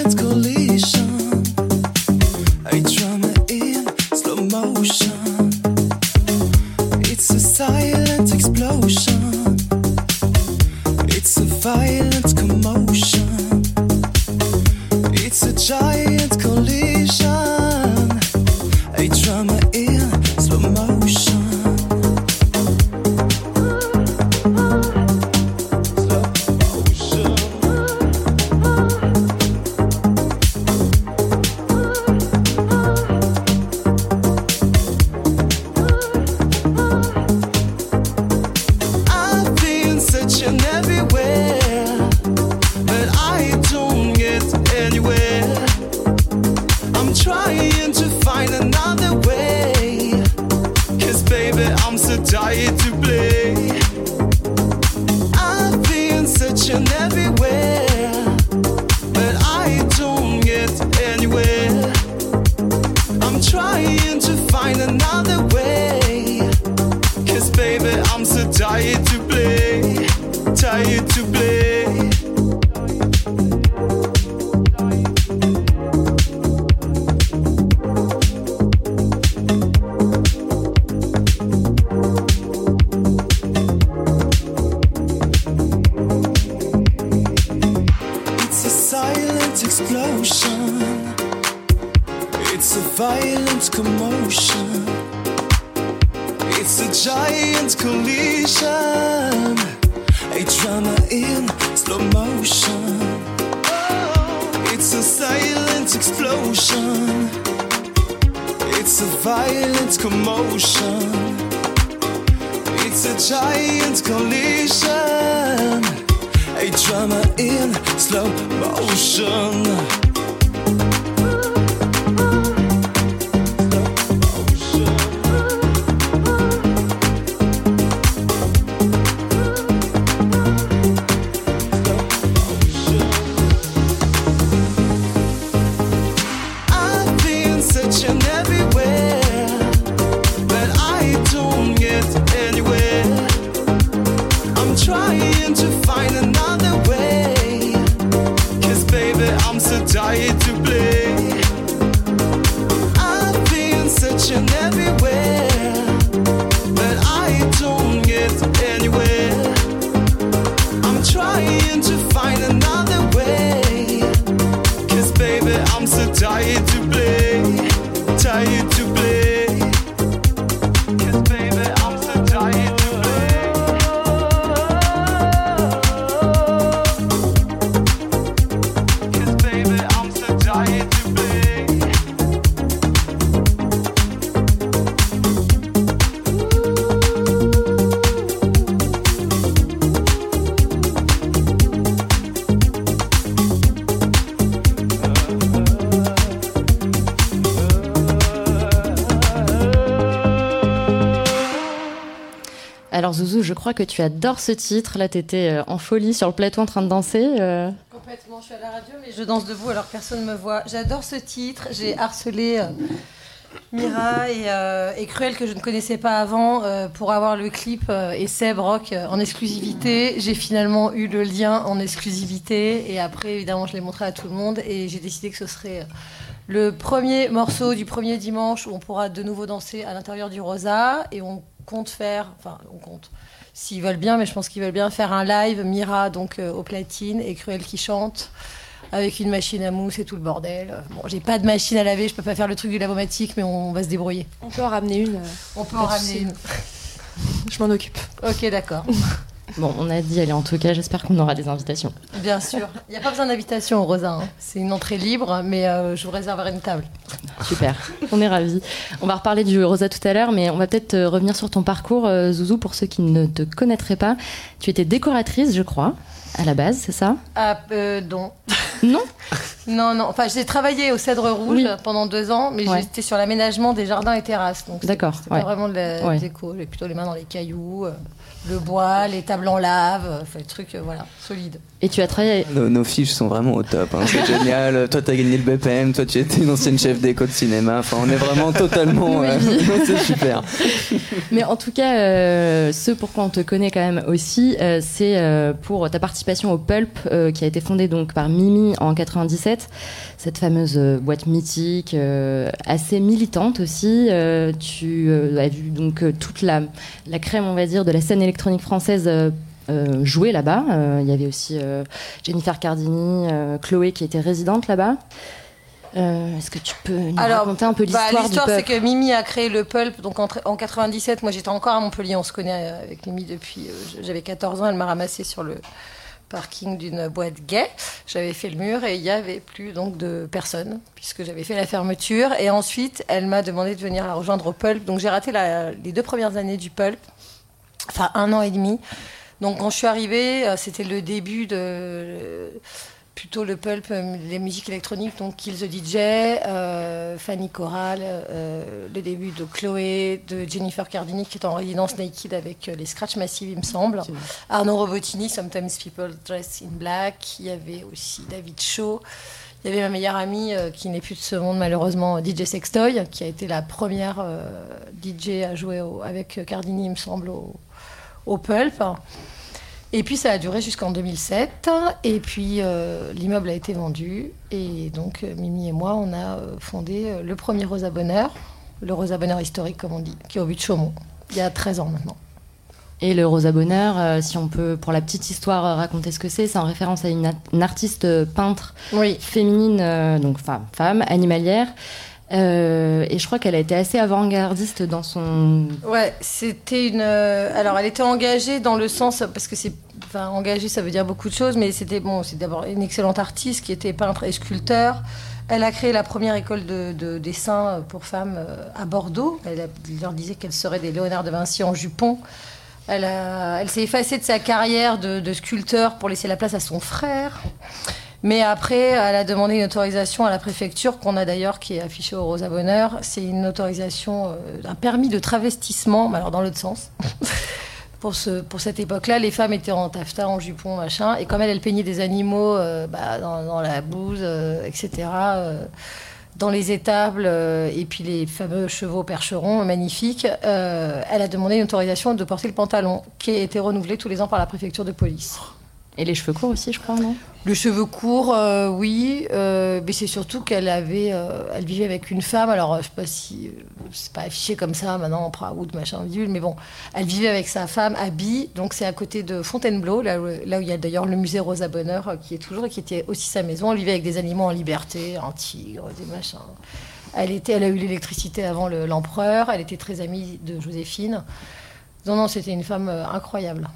je crois que tu adores ce titre. Là, t'étais euh, en folie sur le plateau en train de danser. euh. Complètement, je suis à la radio, mais je danse debout alors personne ne me voit. J'adore ce titre. J'ai harcelé euh, Mira et, Cruel que je ne connaissais pas avant pour avoir le clip euh, et Seb Rock en exclusivité. J'ai finalement eu le lien en exclusivité et après, évidemment, je l'ai montré à tout le monde et j'ai décidé que ce serait le premier morceau du premier dimanche où on pourra de nouveau danser à l'intérieur du Rosa et on compte faire, enfin, on compte. S'ils veulent bien, mais je pense qu'ils veulent bien faire un live Mira donc euh, au platine et Cruel qui chante avec une machine à mousse et tout le bordel. Bon, j'ai pas de machine à laver, je peux pas faire le truc du lavomatique, mais on va se débrouiller. On peut en ramener une. euh, On peut en ramener une. Je m'en occupe. Ok, d'accord. Bon, on a dit, allez, en tout cas, j'espère qu'on aura des invitations. Bien sûr. Il n'y a pas besoin d'invitation Rosa. hein. C'est une entrée libre, mais euh, je vous réserverai une table. Super, on est ravis. On va reparler du Rosa tout à l'heure, mais on va peut-être euh, revenir sur ton parcours, euh, Zouzou, pour ceux qui ne te connaîtraient pas. Tu étais décoratrice, je crois, à la base, c'est ça? Ah, euh, non. Non? Non, non. Enfin, j'ai travaillé au Cèdre Rouge Oui. pendant deux ans, mais Ouais. j'étais sur l'aménagement des jardins et terrasses. D'accord, C'était ouais. pas vraiment de la Ouais. déco. J'avais plutôt les mains dans les cailloux, le bois, les tables en lave, euh, enfin, des trucs, euh, voilà, solides. Et tu as travaillé. Nos, nos fiches sont vraiment au top. hein. C'est génial. Toi, t'as gagné le BPM. Toi, tu étais une ancienne chef d'éco de cinéma. Enfin, on est vraiment totalement. euh, c'est super. Mais en tout cas, euh, ce pourquoi on te connaît quand même aussi, euh, c'est euh, pour ta participation au Pulp, euh, qui a été fondée donc par Mimi en 97, cette fameuse boîte mythique, assez militante aussi. Tu as vu donc toute la, la crème, on va dire, de la scène électronique française. Euh, jouer là-bas. Euh, Il y avait aussi euh, Jennifer Cardini, Chloé qui était résidente là-bas. Euh, Est-ce que tu peux nous Alors, raconter un peu Bah, l'histoire du L'histoire, c'est que Mimi a créé le Pulp donc en, en 97. Moi, j'étais encore à Montpellier. On se connaît avec Mimi depuis. euh, J'avais 14 ans. Elle m'a ramassé sur le parking d'une boîte gay. J'avais fait le mur et il y avait plus donc de personnes puisque j'avais fait la fermeture. Et ensuite, elle m'a demandé de venir la rejoindre au Pulp. Donc, j'ai raté la- les deux premières années du Pulp. Enfin, un an et demi. Donc, quand je suis arrivée, euh, c'était le début de plutôt le pulp, euh, les musiques électroniques, donc Kill the DJ, euh, Fanny Corral, euh, le début de Chloé, de Jennifer Cardini qui est en résidence naked avec euh, les Scratch Massive, il me semble. Arnaud Robotini, Sometimes People Dress in Black. Il y avait aussi David Shaw. Il y avait ma meilleure amie qui n'est plus de ce monde malheureusement, DJ Sextoy, qui a été la première DJ à jouer au- avec Cardini, il me semble, au, au Pulp. Et puis ça a duré jusqu'en 2007. Et puis euh, l'immeuble a été vendu. Et donc euh, Mimi et moi, on a euh, fondé le premier Rosa Bonheur, le Rosa Bonheur historique comme on dit, qui est au but de Chaumont, il y a 13 ans maintenant. Et le Rosa Bonheur, euh, si on peut, pour la petite histoire, euh, raconter ce que c'est, c'est en référence à une, artiste peintre Oui. féminine, euh, donc femme, femme, animalière. Euh, et je crois qu'elle a été assez avant-gardiste dans son. Ouais, c'était une. euh, alors, elle était engagée dans le sens parce que c'est. Enfin, engagée, ça veut dire beaucoup de choses, mais c'était bon. C'est d'abord une excellente artiste qui était peintre et sculpteur. Elle a créé la première école de, de dessin pour femmes euh, à Bordeaux. Elle, leur disait qu'elles seraient des Léonard de Vinci en jupon. Elle, elle s'est effacée de sa carrière de sculpteur pour laisser la place à son frère. Mais après, elle a demandé une autorisation à la préfecture, qu'on a d'ailleurs, qui est affichée au Rosa Bonheur. C'est une autorisation, euh, un permis de travestissement, mais alors dans l'autre sens. pour, ce, pour cette époque-là, les femmes étaient en taffetas, en jupon, machin. Et comme elle, elle peignait des animaux euh, bah, dans, la bouse, euh, etc., dans les étables, et puis les fameux chevaux percherons magnifiques, elle a demandé une autorisation de porter le pantalon, qui a été renouvelé tous les ans par la préfecture de police. Et les cheveux courts aussi, je crois, non? Le cheveu court, euh, oui, euh, mais c'est surtout qu'elle avait, euh, elle vivait avec une femme. Alors, je sais pas si c'est pas affiché comme ça maintenant en Praoud, machin, mais bon, elle vivait avec sa femme à Bi, donc c'est à côté de Fontainebleau, là, où- il y a d'ailleurs le musée Rosa Bonheur qui est toujours et qui était aussi sa maison. Elle vivait avec des animaux en liberté, un tigre, des machins. Elle était, elle a eu l'électricité avant le- l'empereur. Elle était très amie de Joséphine. Non, non, c'était une femme euh, incroyable.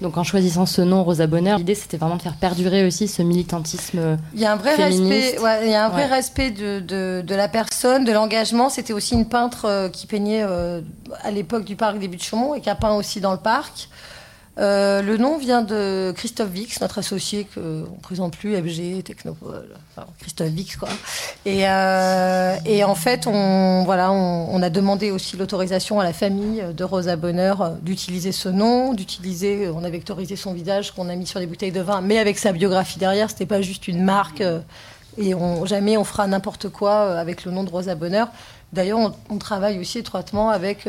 Donc en choisissant ce nom, Rosa Bonheur, l'idée c'était vraiment de faire perdurer aussi ce militantisme. Il y a un vrai Féministe. respect, ouais, il y a un vrai Ouais. respect de, de, de la personne, de l'engagement. C'était aussi une peintre euh, qui peignait euh, à l'époque du parc des Buttes de Chaumont et qui a peint aussi dans le parc. Euh, le nom vient de Christophe Vix, notre associé qu'on ne présente plus, FG, Technopole, Christophe Vix quoi. Et, euh, et en fait, on, voilà, on, a demandé aussi l'autorisation à la famille de Rosa Bonheur d'utiliser ce nom, d'utiliser, on a vectorisé son visage qu'on a mis sur des bouteilles de vin, mais avec sa biographie derrière, c'était pas juste une marque. euh, et jamais on fera n'importe quoi avec le nom de Rosa Bonheur. D'ailleurs, on, travaille aussi étroitement avec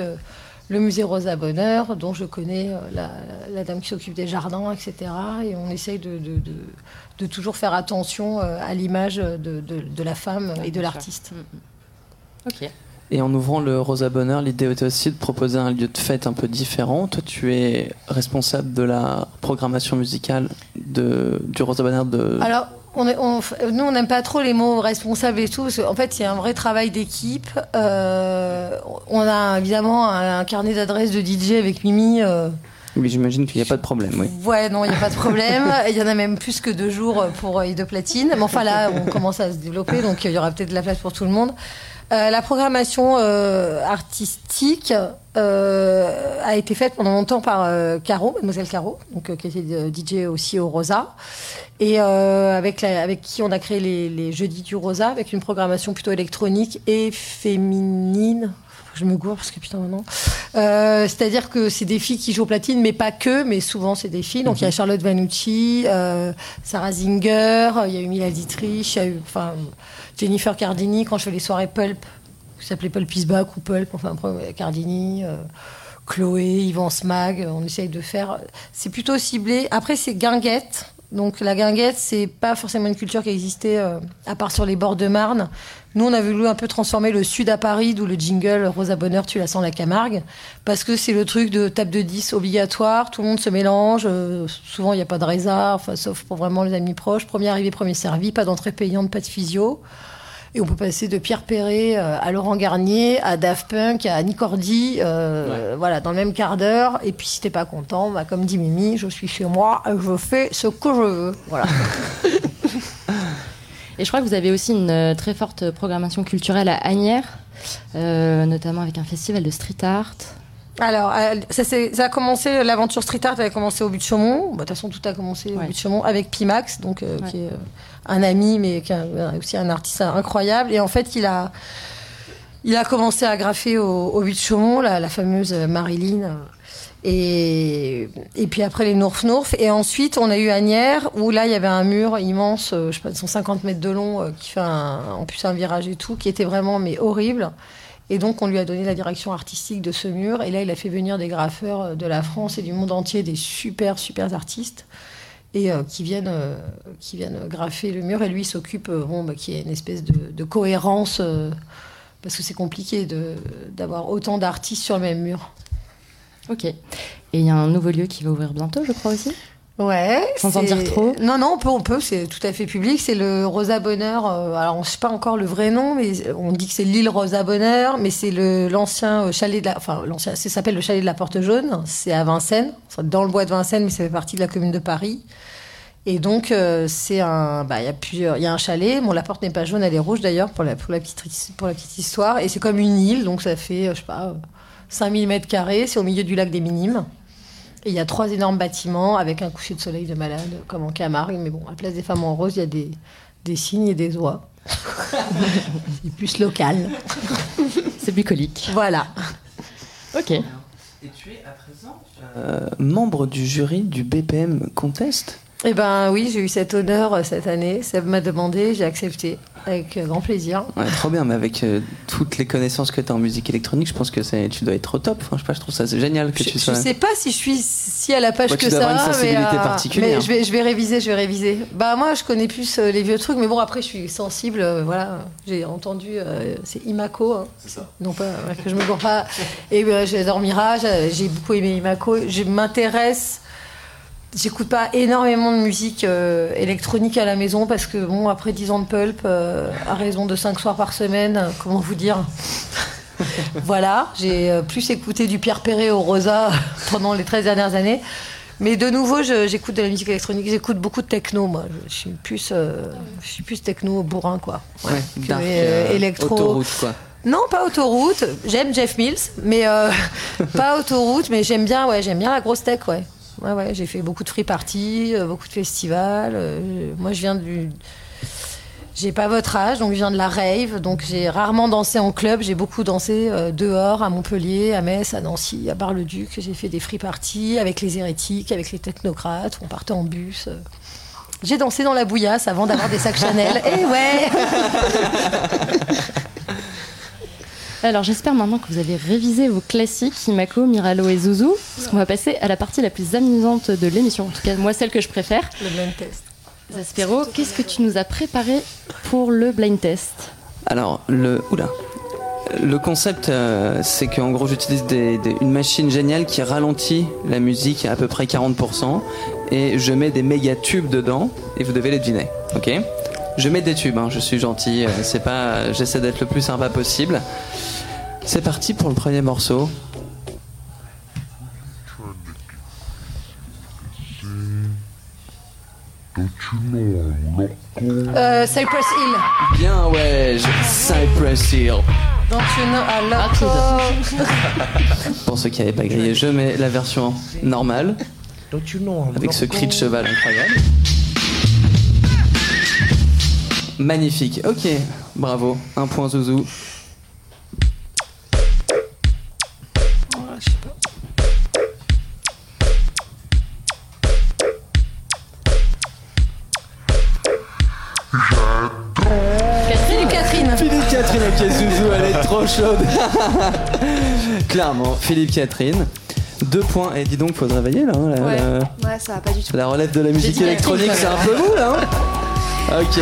le musée Rosa Bonheur, dont je connais euh, la, la dame qui s'occupe des jardins, etc. Et on essaye de, de- de- de toujours faire attention euh, à l'image de, de- de la femme et de l'artiste. Ok. Et en ouvrant le Rosa Bonheur, l'idée était aussi de proposer un lieu de fête un peu différent. Toi, tu es responsable de la programmation musicale de, du Rosa Bonheur de. Alors, On est- on nous, on n'aime pas trop les mots responsables et tout. Parce qu'en fait, c'est un vrai travail d'équipe. Euh, on a évidemment un, un carnet d'adresses de DJ avec Mimi. euh, Oui, j'imagine qu'il n'y a pas de problème, oui. Ouais, non, il n'y a pas de problème. Il y en a même plus que deux jours pour euh, de platine. Mais enfin, là, on commence à se développer, donc il y aura peut-être de la place pour tout le monde. Euh, la programmation euh, artistique euh, a été faite pendant longtemps par Caro, Mademoiselle Caro, donc, qui était DJ aussi au Rosa, et avec, la- avec qui on a créé les, les Jeudis du Rosa, avec une programmation plutôt électronique et féminine. Je me gourre parce que putain maintenant. C'est-à-dire que c'est des filles qui jouent au platine, mais pas que, mais souvent c'est des filles. Donc il y a Charlotte Vanucci, Sarah Zinger, il y a eu Mila Dietrich, il y a eu enfin, Jennifer Cardini quand je fais les soirées Pulp, qui s'appelait Pulp is Back ou Pulp, enfin Cardini. euh, Chloé, Yvan Smag, on essaye de faire. C'est plutôt ciblé. Après, c'est guinguette. Donc la guinguette, c'est pas forcément une culture qui existait euh, à part sur les bords de Marne. Nous, on a voulu un peu transformer le sud à Paris, d'où le jingle Rosa Bonheur, tu la sens la Camargue, parce que c'est le truc de table de 10 obligatoire, tout le monde se mélange, euh, souvent il n'y a pas de résa, enfin, sauf pour vraiment les amis proches, premier arrivé, premier servi, pas d'entrée payante, pas de physio. Et on peut passer de Pierre Perret euh, à Laurent Garnier, à Daft Punk, à Nicordi, euh, voilà, dans le même quart d'heure. Et puis si t'es pas content, bah, comme dit Mimi, je suis chez moi, je fais ce que je veux. Voilà. Et je crois que vous avez aussi une euh, très forte programmation culturelle à Agnières, euh, notamment avec un festival de street art. Alors, ça, a commencé, l'aventure street art elle a commencé au but de Chaumont. Bah, De toute façon, tout a commencé au but de Chaumont avec Pimax, donc, euh, Ouais. qui est un ami, mais qui est aussi un artiste incroyable. Et en fait, il a, il a commencé à graffer au, au but de Chaumont, la, la fameuse Marilyn. Et, puis après les Nourf Nourf. Et ensuite, on a eu Agnières, où là, il y avait un mur immense, euh, je sais pas, de 150 mètres de long, euh, qui fait en plus un virage et tout, qui était vraiment mais horrible. Et donc, on lui a donné la direction artistique de ce mur. Et là, il a fait venir des graffeurs euh, de la France et du monde entier, des super, super artistes, et qui, viennent, qui viennent graffer le mur. Et lui, s'occupe, bon, bah, qui est une espèce de, cohérence, parce que c'est compliqué d'avoir autant d'artistes sur le même mur. Ok. Et il y a un nouveau lieu qui va ouvrir bientôt, je crois aussi. Ouais. Sans en dire trop. Non, non, on peut, on peut, c'est tout à fait public. C'est le Rosa Bonheur. euh, alors, on ne sait pas encore le vrai nom, mais on dit que c'est l'île Rosa Bonheur, mais c'est le l'ancien euh, chalet de la. Enfin, l'ancien, ça s'appelle le chalet de la Porte Jaune. C'est à Vincennes, c'est dans le bois de Vincennes, mais ça fait partie de la commune de Paris. Et donc, euh, c'est un. Bah, il y a plusieurs. Il y a un chalet. Bon, la porte n'est pas jaune, elle est rouge d'ailleurs, pour la, pour, la petite, pour la petite histoire. Et c'est comme une île, donc ça fait, je sais pas, 5000 mètres carrés. C'est au milieu du lac des Minimes. Et il y a trois énormes bâtiments avec un coucher de soleil de malade, comme en Camargue. Mais bon, à la place des femmes en rose, il y a des, des cygnes et des oies. c'est plus local. C'est bucolique. Voilà. Ok. Et tu es à présent euh, membre du jury du BPM Contest Eh ben oui, j'ai eu cet honneur euh, cette année. Seb m'a demandé, j'ai accepté avec euh, grand plaisir. Ouais, trop bien, mais avec euh, toutes les connaissances que tu as en musique électronique, je pense que c'est- tu dois être au top. Enfin, je sais pas, je trouve ça c'est génial que Je, tu je sois. sais pas si je suis si à la page Ouais, tu que dois ça, avoir une sensibilité mais, euh, particulière. mais je vais je vais réviser, je vais réviser. Bah moi je connais plus euh, les vieux trucs, mais bon après je suis sensible. euh, voilà, j'ai entendu euh, c'est Imako, hein. non pas que je me gourre pas. Et euh, j'adore Mirage, j'ai beaucoup aimé Imako. Je m'intéresse. J'écoute pas énormément de musique euh, électronique à la maison parce que bon après 10 ans de pulp euh, à raison de 5 soirs par semaine, euh, comment vous dire? Voilà, j'ai plus écouté du Pierre Perret au Rosa pendant les 13 dernières années. Mais de nouveau, j'écoute de la musique électronique. J'écoute beaucoup de techno, moi. Je suis plus, je suis plus techno bourrin, quoi. Ouais, Que, dark, euh, électro. autoroute, quoi. Non, pas autoroute. J'aime Jeff Mills, mais pas autoroute. Mais j'aime bien, ouais, j'aime bien la grosse tech, ouais. Ouais, ouais. J'ai fait beaucoup de free parties, euh, beaucoup de festivals. euh, moi, je viens du. J'ai pas votre âge, donc je viens de la rave. Donc j'ai rarement dansé en club. J'ai beaucoup dansé euh, dehors, à Montpellier, à Metz, à Nancy, à Bar-le-Duc. J'ai fait des free parties avec les hérétiques, avec les technocrates. On partait en bus. J'ai dansé dans la bouillasse avant d'avoir des sacs Chanel. Et ouais Alors j'espère maintenant que vous avez révisé vos classiques Himako, Miralo et Zouzou, parce qu'on va passer à la partie la plus amusante de l'émission, en tout cas moi celle que je préfère. Le blind test. Zaspero, qu'est-ce que tu nous as préparé pour le blind test? Alors, le. Oula. Le concept, euh, c'est qu'en gros, j'utilise des- des- une machine géniale qui ralentit la musique à à peu près 40%, et je mets des méga tubes dedans, et vous devez les deviner. Ok? Je mets des tubes, hein, je suis gentil. euh, C'est pas, j'essaie d'être le plus sympa possible. C'est parti pour le premier morceau. Euh, Cypress Hill. Bien ouais, je- Cypress Hill. Don't you know I love you? Pour ceux qui n'avaient pas grillé, je mets la version normale avec ce cri de cheval incroyable. Magnifique. Ok, bravo. Un point Zouzou. Philippe Catherine. Philippe Catherine, ok, Zouzou, elle est trop chaude. Clairement, Philippe Catherine. Deux points. Et dis donc, faut se réveiller là. hein, la, Ouais. la- Ouais, ça va pas du tout. la relève de la musique électronique, c'est un peu vous là. hein ok.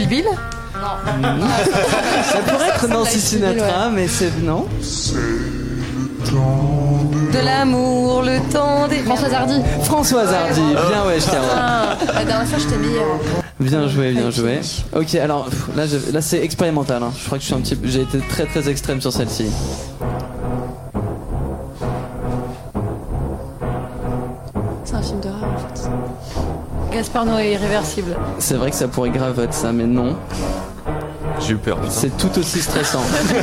Kill Bill. Ça pourrait être Nancy Sinatra, mais c'est non. De l'amour, le temps des. Françoise Hardy. Françoise Hardy. Bien ouais, je Ah, la dernière fois, je t'ai mis. euh, Bien joué, bien joué. Ok, alors pff, là, je- là c'est expérimental. hein. Je crois que je suis un petit, peu- j'ai été très très extrême sur celle-ci. Gaspard Noé irréversible. C'est vrai que ça pourrait grave être ça, mais non. J'ai eu peur. C'est tout aussi stressant.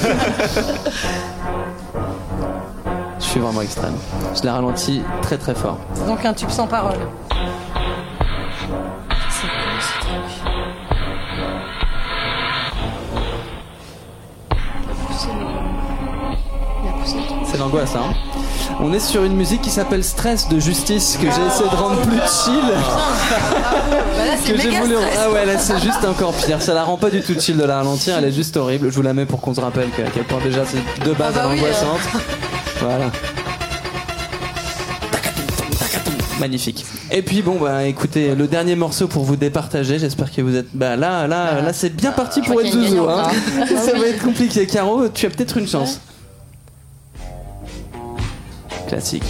je suis vraiment extrême. Je l'ai ralenti très très fort. C'est donc un tube sans parole. Il a poussé le truc. C'est l'angoisse, hein. On est sur une musique qui s'appelle Stress de Justice que j'ai essayé de rendre plus chill. Bah là, c'est que j'ai voulu. Ah ouais, là c'est juste encore pire. Ça la rend pas du tout chill de la ralentir. Elle est juste horrible. Je vous la mets pour qu'on se rappelle qu'à quel point déjà c'est de base Ah bah oui, angoissante. Voilà. Magnifique. Et puis bon bah écoutez le dernier morceau pour vous départager. J'espère que vous êtes bah là là là c'est bien parti pour être Zouzou. Hein. Ça va être compliqué. Caro, tu as peut-être une chance. Classique.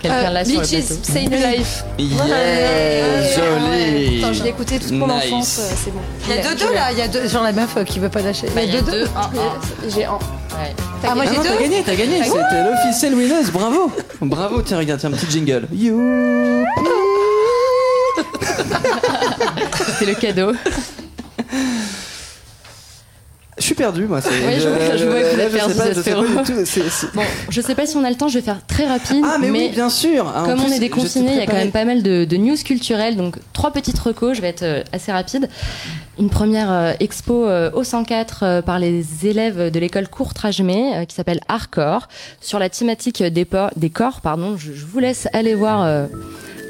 Quelqu'un là sur le plateau. A Life. Yeah, joli. Attends, je l'ai écouté toute mon Nice. enfance, euh, c'est bon. Il y a deux deux là, il y a deux. Genre la meuf euh, qui veut pas lâcher. Bah, Il y a deux deux. un, un. J'ai un. Ouais. Ah, moi Ah j'ai non, t'as deux. gagné, t'as gagné. C'était l'officielle winneuse. Bravo. Bravo. Tiens, regarde, tiens, un petit jingle. You. C'est le cadeau. Je suis perdu, moi. c'est- Oui, je vois- je vois que vous là, êtes je sais pas, je sais Zespero. pas du tout, c'est- c'est- Bon, je sais pas si on a le temps, je vais faire très rapide. Ah, mais, oui, bien sûr. Ah, Comme plus, on est déconfiné, il y a quand même pas mal de, de news culturelles. Donc, trois petites recos, je vais être euh, assez rapide. Une première euh, expo euh, au 104 euh, par les élèves de l'école Courtrajmé euh, qui s'appelle Hardcore sur la thématique des, corps. Pardon, je, je vous laisse aller voir.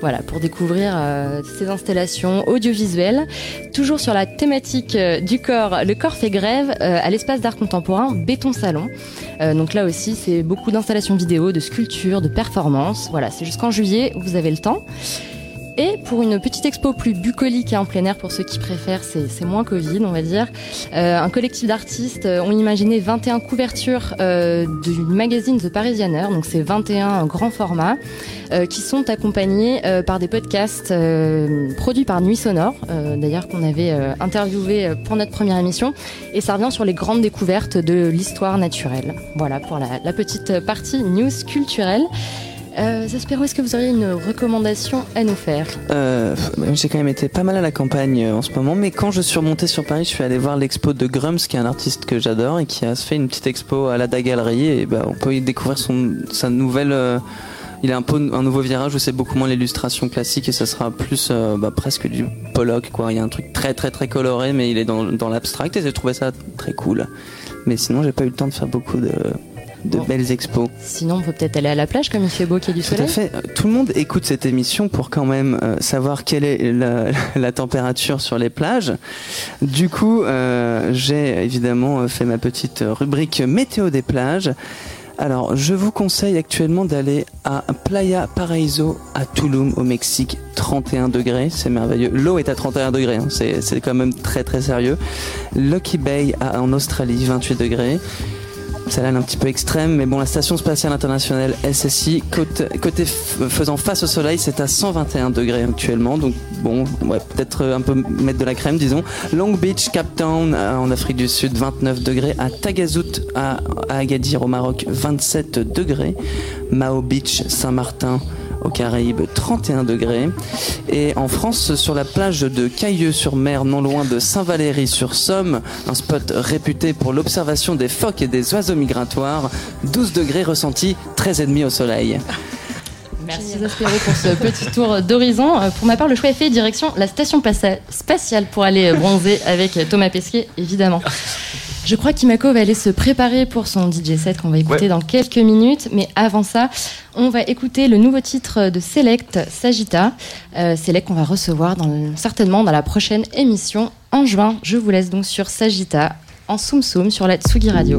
Voilà, pour découvrir euh, ces installations audiovisuelles. Toujours sur la thématique euh, du corps, le corps fait grève euh, à l'espace d'art contemporain Béton Salon. Donc là aussi, c'est beaucoup d'installations vidéo, de sculptures, de performances. Voilà, c'est jusqu'en juillet, vous avez le temps. Et pour une petite expo plus bucolique et en plein air, pour ceux qui préfèrent, c'est moins Covid, on va dire. Euh, un collectif d'artistes euh, ont imaginé 21 couvertures euh, du magazine The Parisianer, donc c'est 21 grands formats, qui sont accompagnés par des podcasts produits par Nuit Sonore, d'ailleurs qu'on avait interviewé pour notre première émission. Et ça revient sur les grandes découvertes de l'histoire naturelle. Voilà pour la petite partie news culturelle. Euh, est-ce que vous auriez une recommandation à nous faire Euh, j'ai quand même été pas mal à la campagne euh, en ce moment, mais quand je suis remonté sur Paris, je suis allé voir l'expo de Grums, qui est un artiste que j'adore et qui a fait une petite expo à la Da Galerie. Et bah, on peut y découvrir son, sa nouvelle. euh, il a un peu un nouveau virage où c'est beaucoup moins l'illustration classique et ça sera plus bah, presque du Pollock. Il y a un truc très très très coloré, mais il est dans, dans l'abstract et j'ai trouvé ça très cool. Mais sinon, j'ai pas eu le temps de faire beaucoup de, de Bon. belles expos. Sinon, on peut peut-être aller à la plage comme il fait beau qu'il y a du Tout à soleil. fait. Euh, Tout le monde écoute cette émission pour quand même euh, savoir quelle est la, la température sur les plages. Du coup, euh, j'ai évidemment euh, fait ma petite rubrique météo des plages. Alors, je vous conseille actuellement d'aller à Playa Paraíso à Tulum au Mexique. 31 degrés, c'est merveilleux. L'eau est à 31 degrés, hein, c'est c'est quand même très très sérieux. Lucky Bay à- en Australie, 28 degrés. Celle-là un petit peu extrême, mais bon, la station spatiale internationale SSI, côté, faisant face au soleil, c'est à 121 degrés actuellement. Donc bon, peut-être un peu mettre de la crème, disons. Long Beach, Cap Town euh, en Afrique du Sud, 29 degrés. À Tagazout, à, à Agadir au Maroc, 27 degrés. Mao Beach, Saint-Martin aux Caraïbes 31 degrés et en France sur la plage de Cailleux-sur-Mer non loin de Saint-Valery-sur-Somme un spot réputé pour l'observation des phoques et des oiseaux migratoires 12 degrés ressentis 13 et demi au soleil Merci Zaspero pour ce petit tour d'horizon. Euh, Pour ma part, le choix est fait direction la station spatiale pour aller bronzer avec Thomas Pesquet, évidemment. Je crois qu'Imako va aller se préparer pour son DJ set qu'on va écouter Ouais. dans quelques minutes. Mais avant ça, on va écouter le nouveau titre de Select, Sagitta. Euh, Select qu'on va recevoir dans, certainement dans la prochaine émission en juin. Je vous laisse donc sur Sagitta en Soum Soum sur la Tsugi Radio.